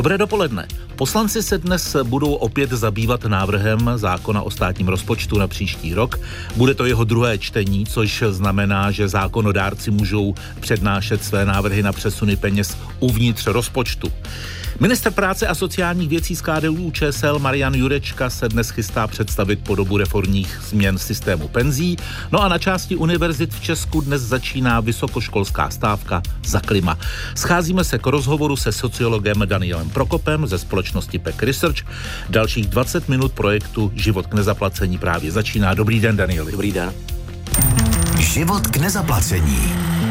Dobré dopoledne. Poslanci se dnes budou opět zabývat návrhem zákona o státním rozpočtu na příští rok. Bude to jeho druhé čtení, což znamená, že zákonodárci můžou přednášet své návrhy na přesuny peněz uvnitř rozpočtu. Minister práce a sociálních věcí z KDU ČSL Marian Jurečka se dnes chystá představit podobu reformních změn systému penzí. No a na části univerzit v Česku dnes začíná vysokoškolská stávka za klima. Scházíme se k rozhovoru se sociologem Danielem Prokopem ze společnosti PEC Research. Dalších 20 minut projektu Život k nezaplacení právě začíná. Dobrý den, Danieli. Dobrý den. Život k nezaplacení.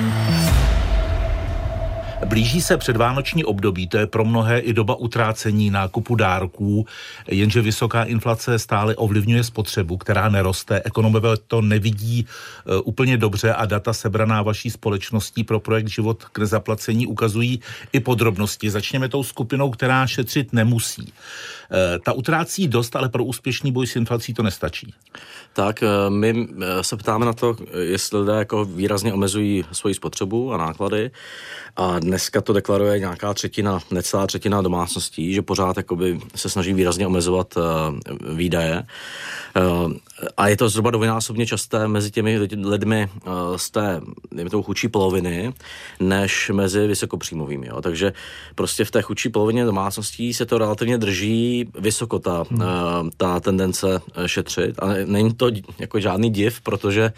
Blíží se předvánoční období, to je pro mnohé i doba utrácení nákupu dárků, jenže vysoká inflace stále ovlivňuje spotřebu, která neroste. Ekonomové to nevidí uh, úplně dobře a data sebraná vaší společností pro projekt Život k nezaplacení ukazují i podrobnosti. Začněme tou skupinou, která šetřit nemusí. Uh, ta utrácí dost, ale pro úspěšný boj s inflací to nestačí. Tak eh, my se ptáme na to, jestli lidé jako výrazně omezují svoji spotřebu a náklady a dneska to deklaruje nějaká třetina, necelá třetina domácností, že pořád jakoby se snaží výrazně omezovat výdaje. A je to zhruba dvojnásobně časté mezi těmi lidmi z té, dejme tou chudší poloviny, než mezi vysokopříjmovými. Jo. Takže prostě v té chudší polovině domácností se to relativně drží vysoko ta, hmm. uh, ta tendence šetřit. A není to jako žádný div, protože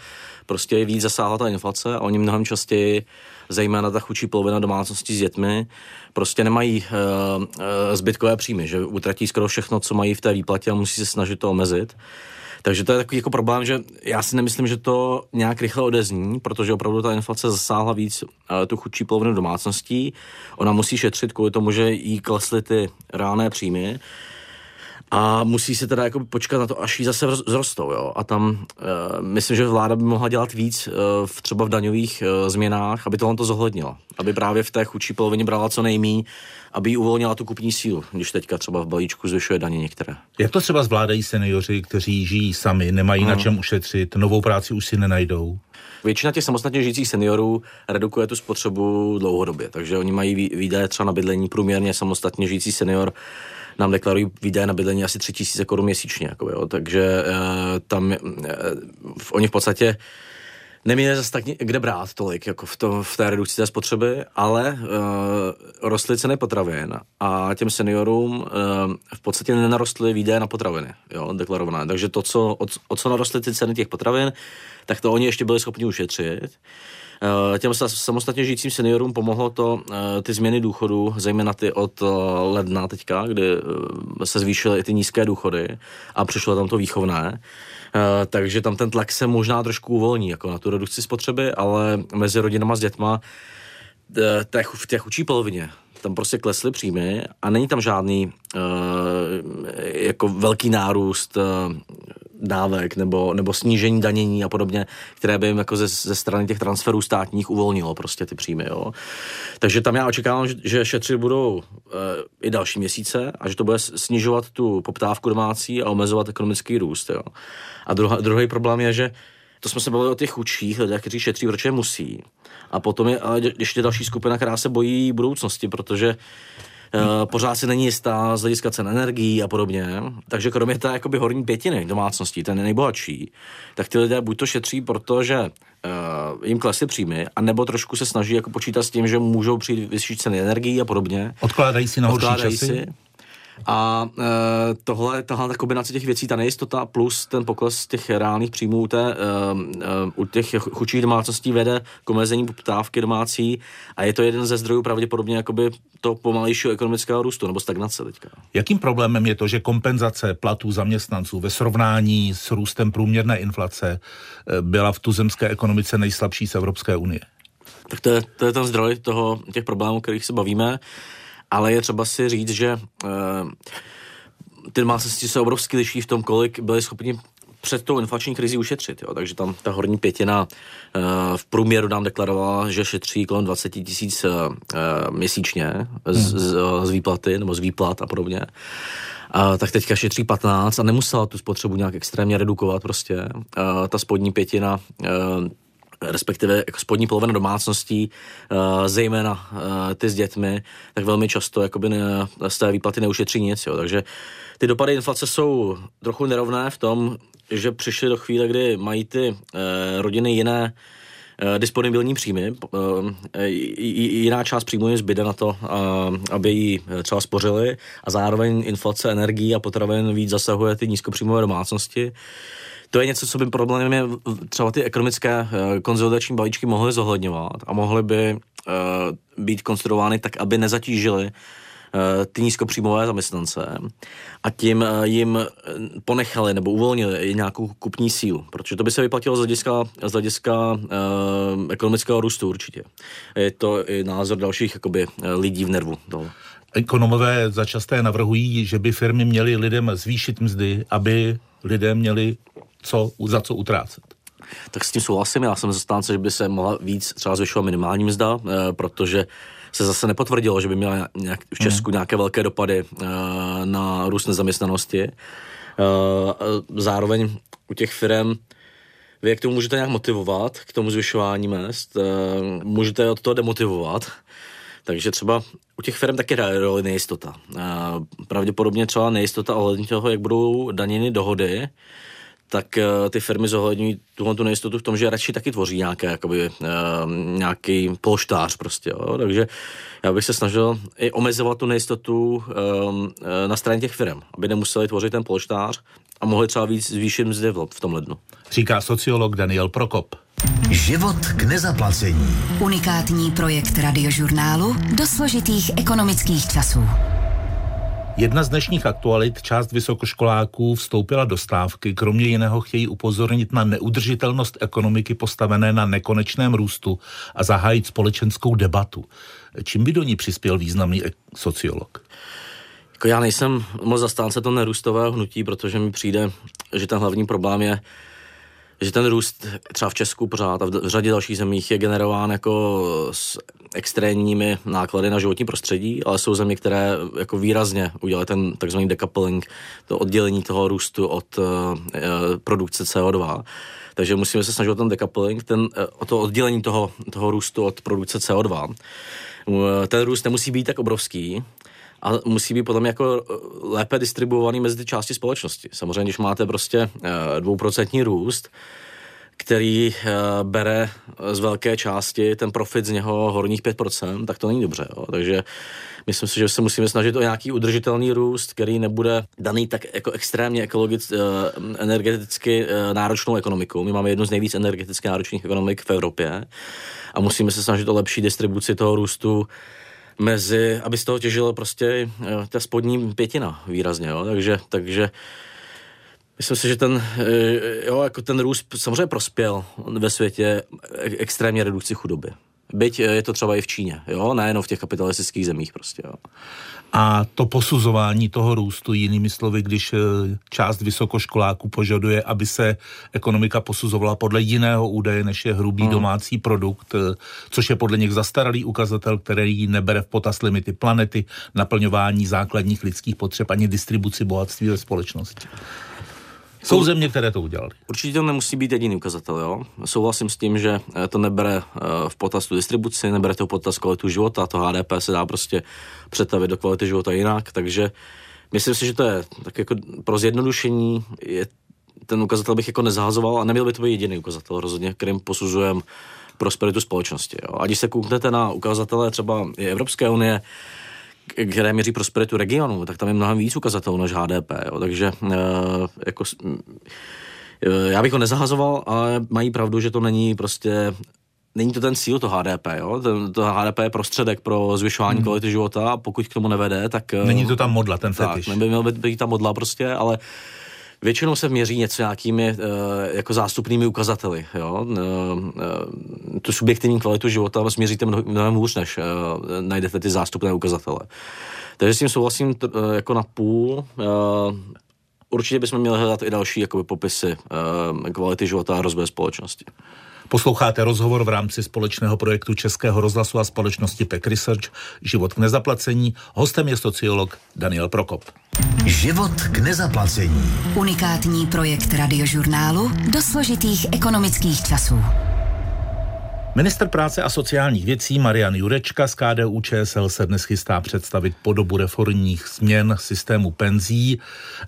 prostě je víc zasáhla ta inflace a oni mnohem častěji zejména ta chudší polovina domácností s dětmi, prostě nemají uh, zbytkové příjmy, že utratí skoro všechno, co mají v té výplatě a musí se snažit to omezit. Takže to je takový jako problém, že já si nemyslím, že to nějak rychle odezní, protože opravdu ta inflace zasáhla víc tu chudší polovinu domácností. Ona musí šetřit kvůli tomu, že jí klesly ty reálné příjmy a musí se teda jako počkat na to, až jí zase vzrostou, jo. A tam uh, myslím, že vláda by mohla dělat víc uh, v, třeba v daňových uh, změnách, aby tohle to zohlednila. Aby právě v té chudší polovině brala co nejmí, aby jí uvolnila tu kupní sílu, když teďka třeba v balíčku zvyšuje daně některé. Jak to třeba zvládají seniori, kteří žijí sami, nemají hmm. na čem ušetřit, novou práci už si nenajdou? Většina těch samostatně žijících seniorů redukuje tu spotřebu dlouhodobě, takže oni mají výdaje třeba na bydlení průměrně samostatně žijící senior nám deklarují výdaje na bydlení asi 3000 korun měsíčně. Jako, jo. Takže uh, tam uh, oni v podstatě neměli zase tak kde brát tolik, jako v, to, v té redukci té spotřeby, ale uh, rostly ceny potravin a těm seniorům uh, v podstatě nenarostly výdaje na potraviny, jo, deklarované. Takže to, co, o, o co narostly ty ceny těch potravin, tak to oni ještě byli schopni ušetřit. Eh, těm samostatně žijícím seniorům pomohlo to eh, ty změny důchodů, zejména ty od eh, ledna teďka, kdy se zvýšily i ty nízké důchody a přišlo tam to výchovné. Takže tam ten tlak se možná trošku uvolní jako na tu redukci spotřeby, ale mezi rodinama s dětma v té chudší polovině tam prostě klesly příjmy a není tam žádný uh, jako velký nárůst uh, dávek nebo, nebo snížení danění a podobně, které by jim jako ze, ze strany těch transferů státních uvolnilo prostě ty příjmy. Jo. Takže tam já očekávám, že, že šetřit budou e, i další měsíce a že to bude snižovat tu poptávku domácí a omezovat ekonomický růst. Jo. A druhá, druhý problém je, že to jsme se bavili o těch chudších lidech, kteří šetří, protože musí. A potom je ale ještě další skupina, která se bojí budoucnosti, protože pořád si není jistá z hlediska cen energií a podobně. Takže kromě té jakoby horní pětiny domácností, ten nejbohatší, tak ty lidé buď to šetří, protože uh, jim klesly příjmy, anebo trošku se snaží jako počítat s tím, že můžou přijít vyšší ceny energií a podobně. Odkládají si na horší časy? Si. A e, tohle, tahle kombinace těch věcí, ta nejistota plus ten pokles těch reálných příjmů u, té, e, e, u těch chudších domácností vede k omezení poptávky domácí a je to jeden ze zdrojů pravděpodobně jakoby to pomalejšího ekonomického růstu nebo stagnace teďka. Jakým problémem je to, že kompenzace platů zaměstnanců ve srovnání s růstem průměrné inflace byla v tuzemské ekonomice nejslabší z Evropské unie? Tak to je, to je ten zdroj toho, těch problémů, o kterých se bavíme ale je třeba si říct, že uh, ty domácnosti se obrovsky liší v tom, kolik byli schopni před tou inflační krizi ušetřit. Jo. Takže tam ta horní pětina uh, v průměru nám deklarovala, že šetří kolem 20 tisíc uh, měsíčně z, hmm. z, z výplaty nebo z výplat a podobně. Uh, tak teďka šetří 15 a nemusela tu spotřebu nějak extrémně redukovat prostě. Uh, ta spodní pětina uh, respektive jako spodní polovina domácností, uh, zejména uh, ty s dětmi, tak velmi často jakoby ne, z té výplaty neušetří nic. Jo. Takže ty dopady inflace jsou trochu nerovné v tom, že přišly do chvíle, kdy mají ty uh, rodiny jiné disponibilní příjmy. Jiná část příjmu jim zbyde na to, aby ji třeba spořili a zároveň inflace energií a potravin víc zasahuje ty nízkopříjmové domácnosti to je něco, co by problémy třeba ty ekonomické eh, konzolidační balíčky mohly zohledňovat a mohly by uh, být konstruovány tak, aby nezatížily uh, ty nízkopříjmové zaměstnance a tím jim ponechali nebo uvolnili nějakou kupní sílu, protože to by se vyplatilo z hlediska, z hlediska uh, ekonomického růstu určitě. Je to i názor dalších jakoby, lidí v nervu. Tohle. Ekonomové začasté navrhují, že by firmy měly lidem zvýšit mzdy, aby lidé měli co, za co utrácet. Tak s tím souhlasím, já jsem zastánce, že by se mohla víc třeba zvyšovat minimální mzda, eh, protože se zase nepotvrdilo, že by měla nějak, v Česku hmm. nějaké velké dopady eh, na růst nezaměstnanosti. Eh, zároveň u těch firm vy jak tomu můžete nějak motivovat k tomu zvyšování mest, můžete od toho demotivovat, takže třeba u těch firm taky hraje roli nejistota. Pravděpodobně třeba nejistota ohledně toho, jak budou daněny dohody, tak uh, ty firmy zohledňují tuhle tu nejistotu v tom, že radši taky tvoří nějaké, jakoby, uh, nějaký polštář prostě, jo? takže já bych se snažil i omezovat tu nejistotu um, na straně těch firm, aby nemuseli tvořit ten polštář a mohli třeba víc zvýšit mzdy v tom lednu. Říká sociolog Daniel Prokop. Život k nezaplacení. Unikátní projekt radiožurnálu do složitých ekonomických časů. Jedna z dnešních aktualit, část vysokoškoláků vstoupila do stávky, kromě jiného chtějí upozornit na neudržitelnost ekonomiky postavené na nekonečném růstu a zahájit společenskou debatu. Čím by do ní přispěl významný sociolog? Jako já nejsem moc zastánce toho nerůstového hnutí, protože mi přijde, že ten hlavní problém je že ten růst třeba v Česku pořád a v řadě dalších zemích je generován jako s extrémními náklady na životní prostředí, ale jsou země, které jako výrazně udělaly ten takzvaný decoupling, to oddělení toho růstu od uh, produkce CO2. Takže musíme se snažit o ten decoupling, ten, uh, o to oddělení toho, toho růstu od produkce CO2. Uh, ten růst nemusí být tak obrovský, a musí být potom jako lépe distribuovaný mezi ty části společnosti. Samozřejmě, když máte prostě dvouprocentní růst, který uh, bere z velké části ten profit z něho horních 5%, tak to není dobře. Jo. Takže myslím si, že se musíme snažit o nějaký udržitelný růst, který nebude daný tak jako extrémně ekologic, uh, energeticky náročnou ekonomikou. My máme jednu z nejvíc energeticky náročných ekonomik v Evropě a musíme se snažit o lepší distribuci toho růstu mezi, aby z toho těžilo prostě uh, ta spodní pětina výrazně. Jo. Takže, takže Myslím si, že ten, eh, jo, jako ten růst samozřejmě prospěl ve světě extrémně redukci chudoby. Byť eh, je to třeba i v Číně, jo, nejenom v těch kapitalistických zemích prostě, jo. A to posuzování toho růstu, jinými slovy, když eh, část vysokoškoláků požaduje, aby se ekonomika posuzovala podle jiného údaje, než je hrubý hmm. domácí produkt, což je podle nich zastaralý ukazatel, který nebere v potaz limity planety, naplňování základních lidských potřeb ani distribuci bohatství ve společnosti. Jsou země, které to udělali. Určitě to nemusí být jediný ukazatel, jo. Souhlasím s tím, že eh, to nebere eh, v potaz tu distribuci, nebere to v potaz kvalitu života, to HDP se dá prostě přetavit do kvality života jinak, takže myslím si, že to je tak jako pro zjednodušení je ten ukazatel bych jako nezahazoval a neměl by to být jediný ukazatel rozhodně, kterým posuzujeme prosperitu společnosti. Jo. A když se kouknete na ukazatele třeba i Evropské unie, které měří prosperitu regionu, tak tam je mnohem víc ukazatelů než HDP. Jo. Takže uh, jako, uh, já bych ho nezahazoval, ale mají pravdu, že to není prostě není to ten cíl, to HDP, jo? Ten, to HDP je prostředek pro zvyšování hmm. kvality života a pokud k tomu nevede, tak... Eh, není to tam modla, ten fetiš. Tak, nebyl by být ta modla prostě, ale Většinou se měří něco nějakými uh, jako zástupnými ukazateli. Jo? Uh, uh, tu subjektivní kvalitu života změříte mnohem hůř, než najdete ty zástupné ukazatele. Takže s tím souhlasím uh, jako na půl. Určitě bychom měli hledat i další jakoby, popisy kvality života a rozvoje společnosti. Posloucháte rozhovor v rámci společného projektu Českého rozhlasu a společnosti PEC Research Život k nezaplacení. Hostem je sociolog Daniel Prokop. Život k nezaplacení. Unikátní projekt radiožurnálu do složitých ekonomických časů. Minister práce a sociálních věcí Marian Jurečka z KDU ČSL se dnes chystá představit podobu reformních změn systému penzí.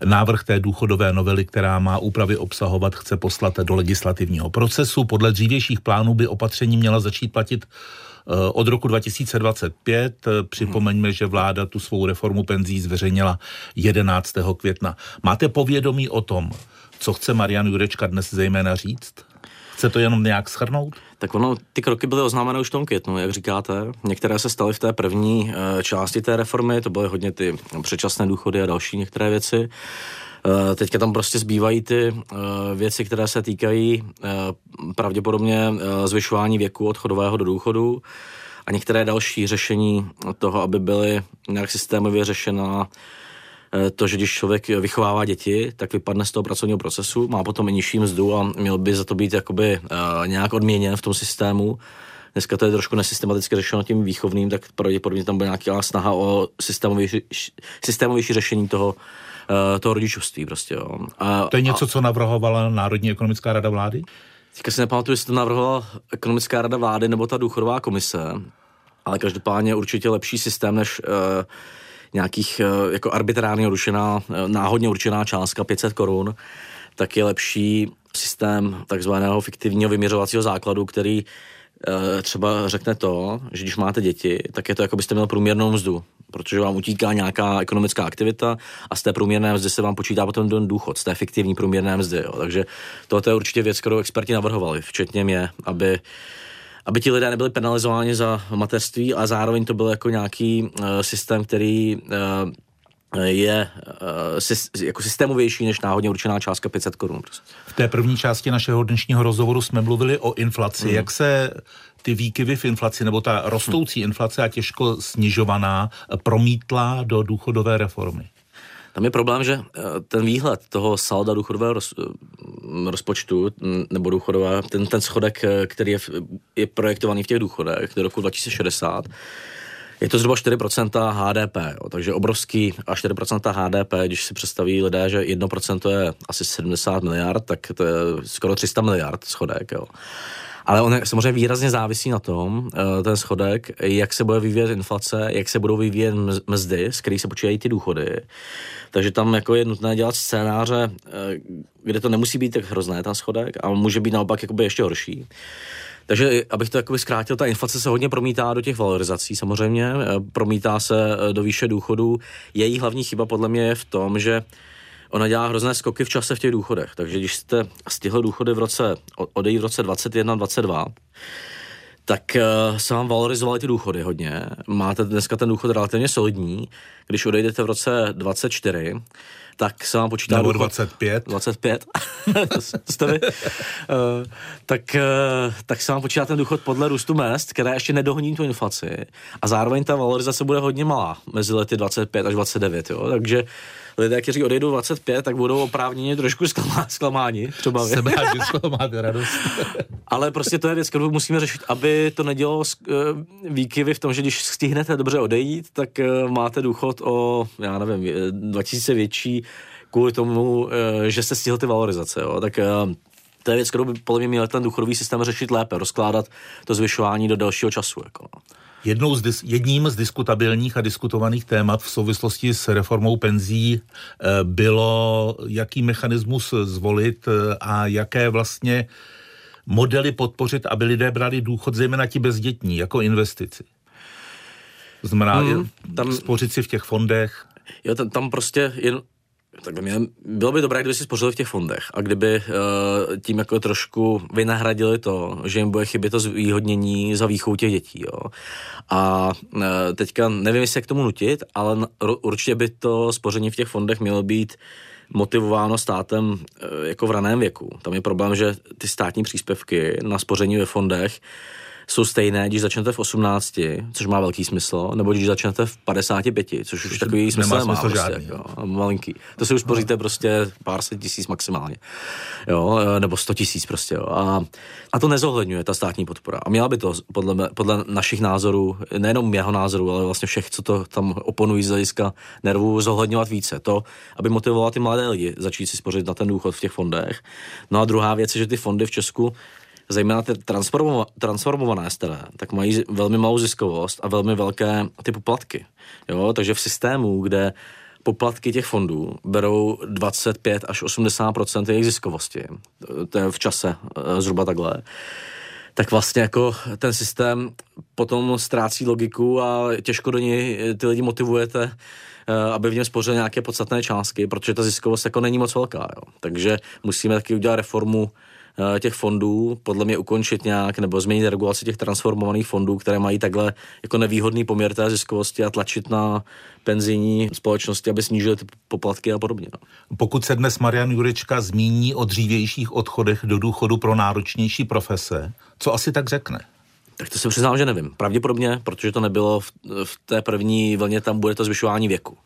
Návrh té důchodové novely, která má úpravy obsahovat, chce poslat do legislativního procesu. Podle dřívějších plánů by opatření měla začít platit eh, od roku 2025. Připomeňme, že vláda tu svou reformu penzí zveřejnila 11. května. Máte povědomí o tom, co chce Marian Jurečka dnes zejména říct? Chce to jenom nějak schrnout? Tak ono, ty kroky byly oznámené už v tom květnu, jak říkáte. Některé se staly v té první e, části té reformy, to byly hodně ty předčasné důchody a další některé věci. E, teďka tam prostě zbývají ty e, věci, které se týkají pravděpodobně zvyšování věku odchodového do důchodu a některé další řešení toho, aby byly nějak systémově řešena Eh, to, že když člověk vychovává děti, tak vypadne z toho pracovního procesu, má potom i nižší mzdu a měl by za to být jakoby uh, nějak odměněn v tom systému. Dneska to je trošku nesystematicky řešeno tím výchovným, tak pravděpodobně tam byla nějaká snaha o systémovější, systémovější řešení toho, uh, toho rodičovství. Prostě, jo. A, to je něco, a, co navrhovala Národní ekonomická rada vlády? Teďka si nepamatuju, jestli to navrhovala ekonomická rada vlády nebo ta důchodová komise, ale každopádně určitě lepší systém než uh, nějakých eh, jako arbitrárně rušená, eh, náhodně určená částka 500 korun, tak je lepší systém takzvaného fiktivního vyměřovacího základu, který eh, třeba řekne to, že když máte děti, tak je to jako byste měl průměrnou mzdu, protože vám utíká nějaká ekonomická aktivita a z té průměrné mzdy se vám počítá potom ten důchod, z té fiktivní průměrné mzdy. Jo. Takže to je určitě věc, kterou experti navrhovali, včetně mě, aby aby ti lidé nebyli penalizováni za mateřství a zároveň to byl jako nějaký uh, systém, který uh, je uh, jako systémovější než náhodně určená částka 500 korun. Prostě. V té první části našeho dnešního rozhovoru jsme mluvili o inflaci. Mm. Jak se ty výkyvy v inflaci nebo ta rostoucí inflace a těžko snižovaná promítla do důchodové reformy? Tam je problém, že ten výhled toho salda důchodového rozpočtu nebo důchodové, ten, ten schodek, eh, který je, je projektovaný v těch důchodech do roku 2060, je to zhruba 4% HDP, jo, takže obrovský a 4% HDP, když si představí lidé, že 1% je asi 70 miliard, tak to je skoro 300 miliard schodek. Jo. Ale on samozřejmě výrazně závisí na tom, eh, ten schodek, jak se bude vyvíjet inflace, jak se budou vyvíjet mzdy, z kterých se počítají ty důchody. Takže tam jako je nutné dělat scénáře, eh, kde to nemusí být tak hrozné, ten schodek, ale může být naopak jakoby ještě horší. Takže abych to jakoby zkrátil, ta inflace se hodně promítá do těch valorizací samozřejmě, eh, promítá se do výše důchodů. Její hlavní chyba podle mě je v tom, že ona dělá hrozné skoky v čase v těch důchodech. Takže když jste stihl důchody v roce, odejít v roce 21, 22, tak uh, se vám valorizovaly ty důchody hodně. Máte dneska ten důchod relativně solidní. Když odejdete v roce 24, tak se vám počítá Nebo důchod, 25. 25. jste vy. Uh, tak, uh, tak se vám počítá ten důchod podle růstu mest, které ještě nedohoní tu inflaci. A zároveň ta valorizace bude hodně malá mezi lety 25 až 29. Jo? Takže lidé, kteří odejdou 25, tak budou oprávněně trošku zklamá, zklamáni. Třeba Jsem rád, že máte radost. Ale prostě to je věc, kterou musíme řešit, aby to nedělo uh, výkyvy v tom, že když stihnete dobře odejít, tak uh, máte důchod o, já nevím, 2000 větší kvůli tomu, eh, že se stihl ty valorizace. Jo. Tak eh, to je věc, kterou by podle mě měl ten důchodový systém řešit lépe, rozkládat to zvyšování do dalšího času. Jako. No. Jednou z dis, jedním z diskutabilních a diskutovaných témat v souvislosti s reformou penzí eh, bylo, jaký mechanismus zvolit a jaké vlastně modely podpořit, aby lidé brali důchod, zejména ti bezdětní, jako investici. Znamená, hmm, tam, spořit si v těch fondech. Jo, tam, tam prostě jen, tak mě, bylo by dobré, kdyby si spořili v těch fondech a kdyby uh, tím jako trošku vynahradili to, že jim bude chybět to zvýhodnění za výchovu těch dětí. Jo. A uh, teďka nevím, jestli k tomu nutit, ale určitě by to spoření v těch fondech mělo být motivováno státem uh, jako v raném věku. Tam je problém, že ty státní příspěvky na spoření ve fondech jsou stejné, když začnete v 18, což má velký smysl, nebo když začnete v 55, což už takový smysl nemá. Smysl prostě, žádný. Jako, malinký. To si už spoříte prostě pár set tisíc maximálně. Jo, nebo 100 tisíc prostě. Jo. A, a to nezohledňuje ta státní podpora. A měla by to podle, podle našich názorů, nejenom jeho názorů, ale vlastně všech, co to tam oponují z hlediska nervů, zohledňovat více. To, aby motivovala ty mladé lidi začít si spořit na ten důchod v těch fondech. No a druhá věc je, že ty fondy v Česku zejména ty transformova- transformované staré, tak mají velmi malou ziskovost a velmi velké ty poplatky. Jo? Takže v systému, kde poplatky těch fondů berou 25 až 80% jejich ziskovosti, to je v čase eh, zhruba takhle, tak vlastně jako ten systém potom ztrácí logiku a těžko do něj ty lidi motivujete, eh, aby v něm spořili nějaké podstatné částky, protože ta ziskovost jako není moc velká. Jo. Takže musíme taky udělat reformu těch fondů, podle mě ukončit nějak nebo změnit regulaci těch transformovaných fondů, které mají takhle jako nevýhodný poměr té ziskovosti a tlačit na penzijní společnosti, aby snížily ty poplatky a podobně. No. Pokud se dnes Marian Jurečka zmíní o dřívějších odchodech do důchodu pro náročnější profese, co asi tak řekne? Tak to se přiznám, že nevím. Pravděpodobně, protože to nebylo v, v té první vlně, tam bude to zvyšování věku.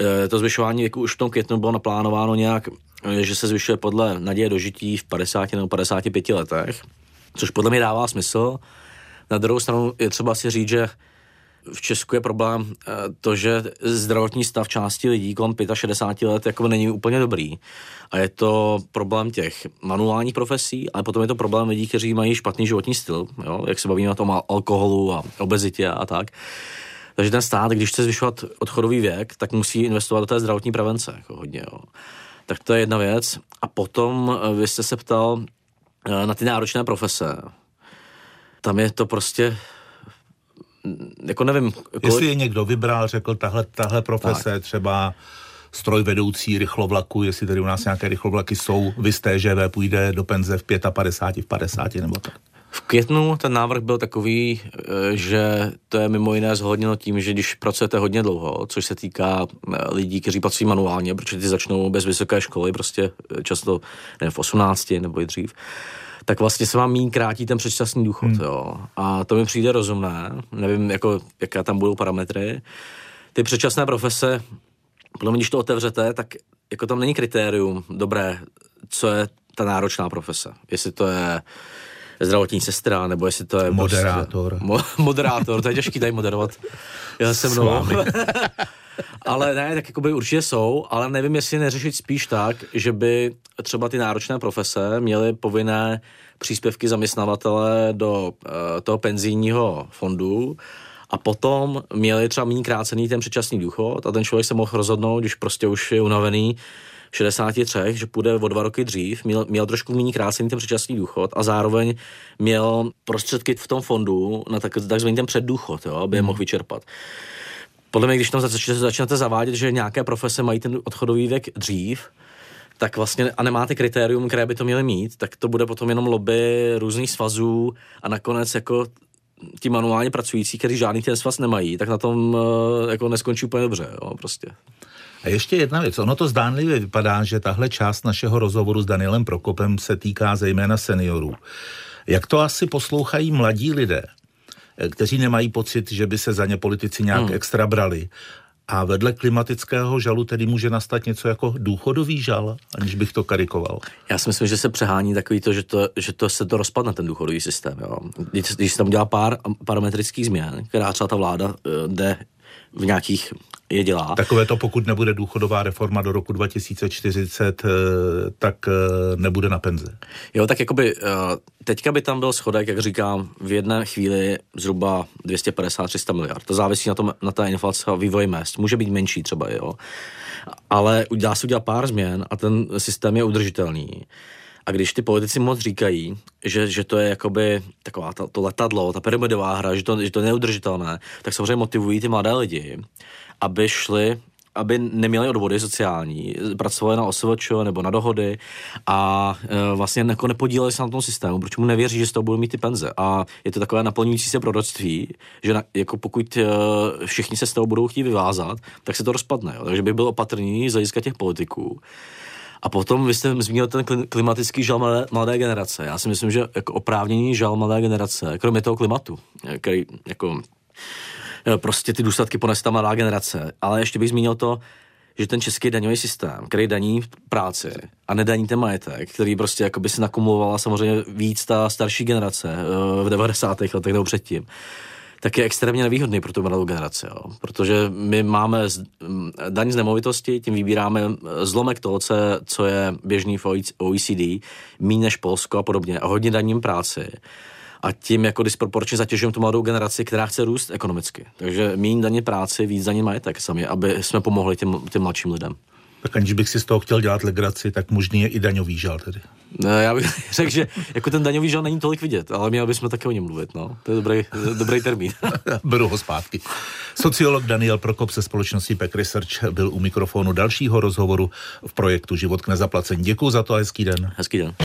E, to zvyšování věku už v tom květnu bylo naplánováno nějak že se zvyšuje podle naděje dožití v 50 nebo 55 letech, což podle mě dává smysl. Na druhou stranu je třeba si říct, že v Česku je problém eh, to, že zdravotní stav části lidí kolem 65 let jako není úplně dobrý. A je to problém těch manuálních profesí, ale potom je to problém lidí, kteří mají špatný životní styl, jo? jak se bavíme o tom alkoholu a obezitě a tak. Takže ten stát, když chce zvyšovat odchodový věk, tak musí investovat do té zdravotní prevence jako hodně. Jo? Tak to je jedna věc. A potom eh, vy jste se ptal eh, na ty náročné profese. Tam je to prostě mm, jako nevím. Kolik... Jestli je někdo vybral, řekl, tahle, tahle profese tak. třeba strojvedoucí rychlovlaku, jestli tady u nás nějaké rychlovlaky jsou, vy z TŽV půjde do penze v 55, v 50 nebo tak. V květnu ten návrh byl takový, eh, že to je mimo jiné zhodněno tím, že když pracujete hodně dlouho, což se týká eh, lidí, kteří pracují manuálně, protože ty začnou bez vysoké školy, prostě eh, často ne, v 18 nebo i dřív, tak vlastně se vám méně krátí ten předčasný důchod. Hmm. Jo. A to mi přijde rozumné, nevím, jako, jaké tam budou parametry. Ty předčasné profese, podle mě, když to otevřete, tak jako tam není kritérium, dobré, co je ta náročná profese. Jestli to je zdravotní sestra, nebo jestli to je... Moderátor. Prostě, mo, moderátor, to je těžký tady moderovat. Já se mnou. ale ne, tak jako by určitě jsou, ale nevím, jestli neřešit spíš tak, že by třeba ty náročné profese měly povinné příspěvky zaměstnavatele do uh, toho penzijního fondu, a potom měli třeba méně krácený ten předčasný důchod a ten člověk se mohl rozhodnout, když prostě už je unavený, 63, že půjde o dva roky dřív, měl, měl trošku méně krácený ten předčasný důchod a zároveň měl prostředky v tom fondu na tak, takzvaný ten předdůchod, jo, aby je mohl vyčerpat. Podle mě, když tam začnete zavádět, že nějaké profese mají ten odchodový věk dřív, tak vlastně a nemáte kritérium, které by to měly mít, tak to bude potom jenom lobby různých svazů a nakonec jako ti manuálně pracující, kteří žádný ten svaz nemají, tak na tom eh, jako neskončí úplně dobře, jo, prostě. A ještě jedna věc. Ono to zdánlivě vypadá, že tahle část našeho rozhovoru s Danielem Prokopem se týká zejména seniorů. Jak to asi poslouchají mladí lidé, kteří nemají pocit, že by se za ně politici nějak hmm. extra brali. A vedle klimatického žalu tedy může nastat něco jako důchodový žal, aniž bych to karikoval. Já si myslím, že se přehání takový to, že, to, že to se to rozpadne, ten důchodový systém. Jo. Když, když se tam dělá pár parametrických změn, která třeba ta vláda uh, jde v nějakých je dělá. Takové to, pokud nebude důchodová reforma do roku 2040, eh, tak eh, nebude na penze. Jo, tak jakoby eh, teďka by tam byl schodek, jak říkám, v jedné chvíli zhruba 250-300 miliard. To závisí na, tom, na té inflaci a vývoji mest. Může být menší třeba, jo. Ale dá se udělat pár změn a ten systém je udržitelný. A když ty politici moc říkají, že, že to je jakoby taková ta, to letadlo, ta pyramidová hra, že to, že to je neudržitelné, tak samozřejmě motivují ty mladé lidi, aby šli aby neměli odvody sociální, pracovali na OSVČ nebo na dohody a e, vlastně jako nepodíleli se na tom systému, protože mu nevěří, že z toho budou mít ty penze. A je to takové naplňující se proroctví, že na, jako pokud e, všichni se z toho budou chtít vyvázat, tak se to rozpadne. Jo. Takže by byl opatrný z hlediska těch politiků a potom vy jste zmínil ten klimatický žal mladé, mladé generace. Já si myslím, že jako oprávnění žal mladé generace, kromě toho klimatu, který jako e, prostě ty důsledky ponese ta mladá generace. Ale ještě bych zmínil to, že ten český daňový systém, který daní práci a nedaní ten majetek, který prostě jako by se nakumulovala samozřejmě víc ta starší generace e, v 90. letech nebo předtím, tak je extrémně nevýhodný pro tu mladou generaci, jo. protože my máme z, daň z nemovitosti, tím vybíráme zlomek toho, co je, běžný v OECD, méně než Polsko a podobně, a hodně daním práci a tím jako disproporčně zatěžujeme tu mladou generaci, která chce růst ekonomicky. Takže méně daně práci, víc daně majetek sami, aby jsme pomohli těm, těm mladším lidem. Tak aniž bych si z toho chtěl dělat legraci, tak možný je i daňový žal tedy. No, já bych řekl, že jako ten daňový žal není tolik vidět, ale měli bychom také o něm mluvit. No. To je dobrý, dobrý termín. Beru ho zpátky. Sociolog Daniel Prokop ze společnosti Pack Research byl u mikrofonu dalšího rozhovoru v projektu Život k nezaplacení. Děkuji za to a hezký den. Hezký den.